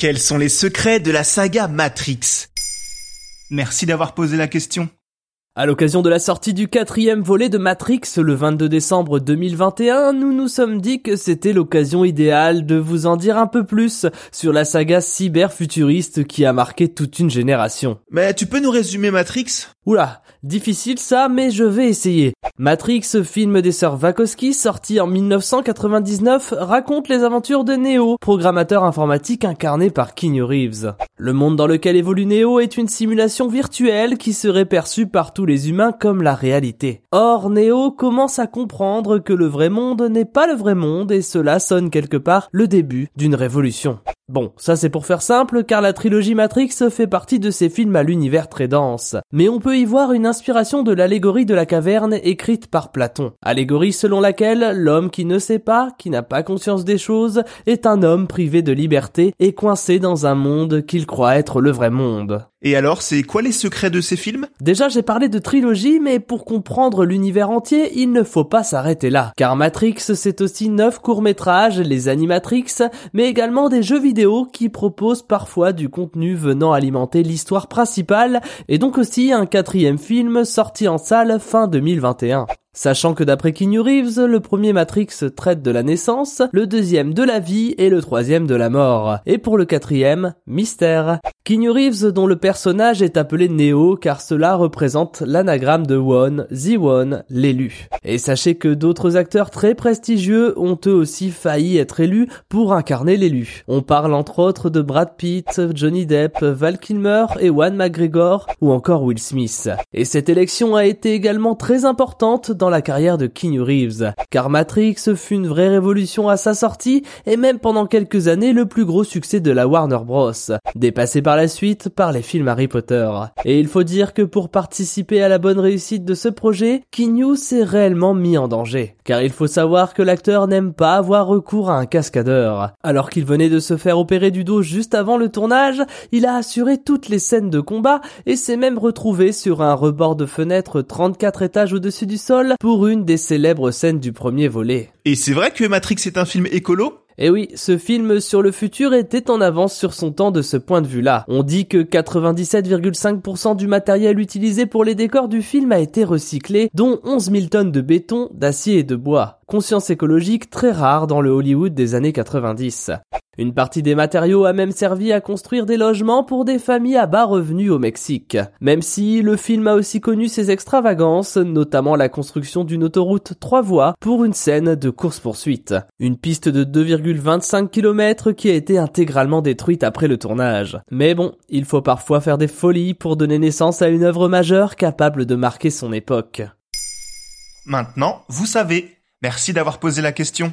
Quels sont les secrets de la saga Matrix? Merci d'avoir posé la question. À l'occasion de la sortie du quatrième volet de Matrix le 22 décembre 2021, nous nous sommes dit que c'était l'occasion idéale de vous en dire un peu plus sur la saga cyberfuturiste qui a marqué toute une génération. Mais tu peux nous résumer Matrix? Oula, difficile ça, mais je vais essayer. Matrix, film des sœurs Wachowski, sorti en 1999, raconte les aventures de Neo, programmateur informatique incarné par Keanu Reeves. Le monde dans lequel évolue Neo est une simulation virtuelle qui serait perçue par tous les humains comme la réalité. Or, Neo commence à comprendre que le vrai monde n'est pas le vrai monde et cela sonne quelque part le début d'une révolution. Bon, ça c'est pour faire simple car la trilogie Matrix fait partie de ces films à l'univers très dense. Mais on peut y voir une inspiration de l'allégorie de la caverne écrite par Platon. Allégorie selon laquelle l'homme qui ne sait pas, qui n'a pas conscience des choses, est un homme privé de liberté et coincé dans un monde qu'il croit être le vrai monde. Et alors, c'est quoi les secrets de ces films? Déjà, j'ai parlé de trilogie, mais pour comprendre l'univers entier, il ne faut pas s'arrêter là. Car Matrix, c'est aussi neuf courts-métrages, les Animatrix, mais également des jeux vidéo qui proposent parfois du contenu venant alimenter l'histoire principale, et donc aussi un quatrième film sorti en salle fin 2021. Sachant que d'après Keanu Reeves, le premier Matrix traite de la naissance, le deuxième de la vie et le troisième de la mort. Et pour le quatrième, mystère. Keanu Reeves dont le personnage est appelé Neo car cela représente l'anagramme de One, The One, l'élu. Et sachez que d'autres acteurs très prestigieux ont eux aussi failli être élus pour incarner l'élu. On parle entre autres de Brad Pitt, Johnny Depp, Val Kilmer, Ewan McGregor ou encore Will Smith. Et cette élection a été également très importante la carrière de Keanu Reeves, car Matrix fut une vraie révolution à sa sortie et même pendant quelques années le plus gros succès de la Warner Bros, dépassé par la suite par les films Harry Potter. Et il faut dire que pour participer à la bonne réussite de ce projet, Keanu s'est réellement mis en danger, car il faut savoir que l'acteur n'aime pas avoir recours à un cascadeur. Alors qu'il venait de se faire opérer du dos juste avant le tournage, il a assuré toutes les scènes de combat et s'est même retrouvé sur un rebord de fenêtre 34 étages au-dessus du sol pour une des célèbres scènes du premier volet. Et c'est vrai que Matrix est un film écolo? Et eh oui, ce film sur le futur était en avance sur son temps de ce point de vue-là. On dit que 97,5% du matériel utilisé pour les décors du film a été recyclé, dont 11 000 tonnes de béton, d'acier et de bois. Conscience écologique très rare dans le Hollywood des années 90. Une partie des matériaux a même servi à construire des logements pour des familles à bas revenus au Mexique. Même si le film a aussi connu ses extravagances, notamment la construction d'une autoroute 3 voies pour une scène de course-poursuite. Une piste de 2,25 km qui a été intégralement détruite après le tournage. Mais bon, il faut parfois faire des folies pour donner naissance à une œuvre majeure capable de marquer son époque. Maintenant, vous savez. Merci d'avoir posé la question.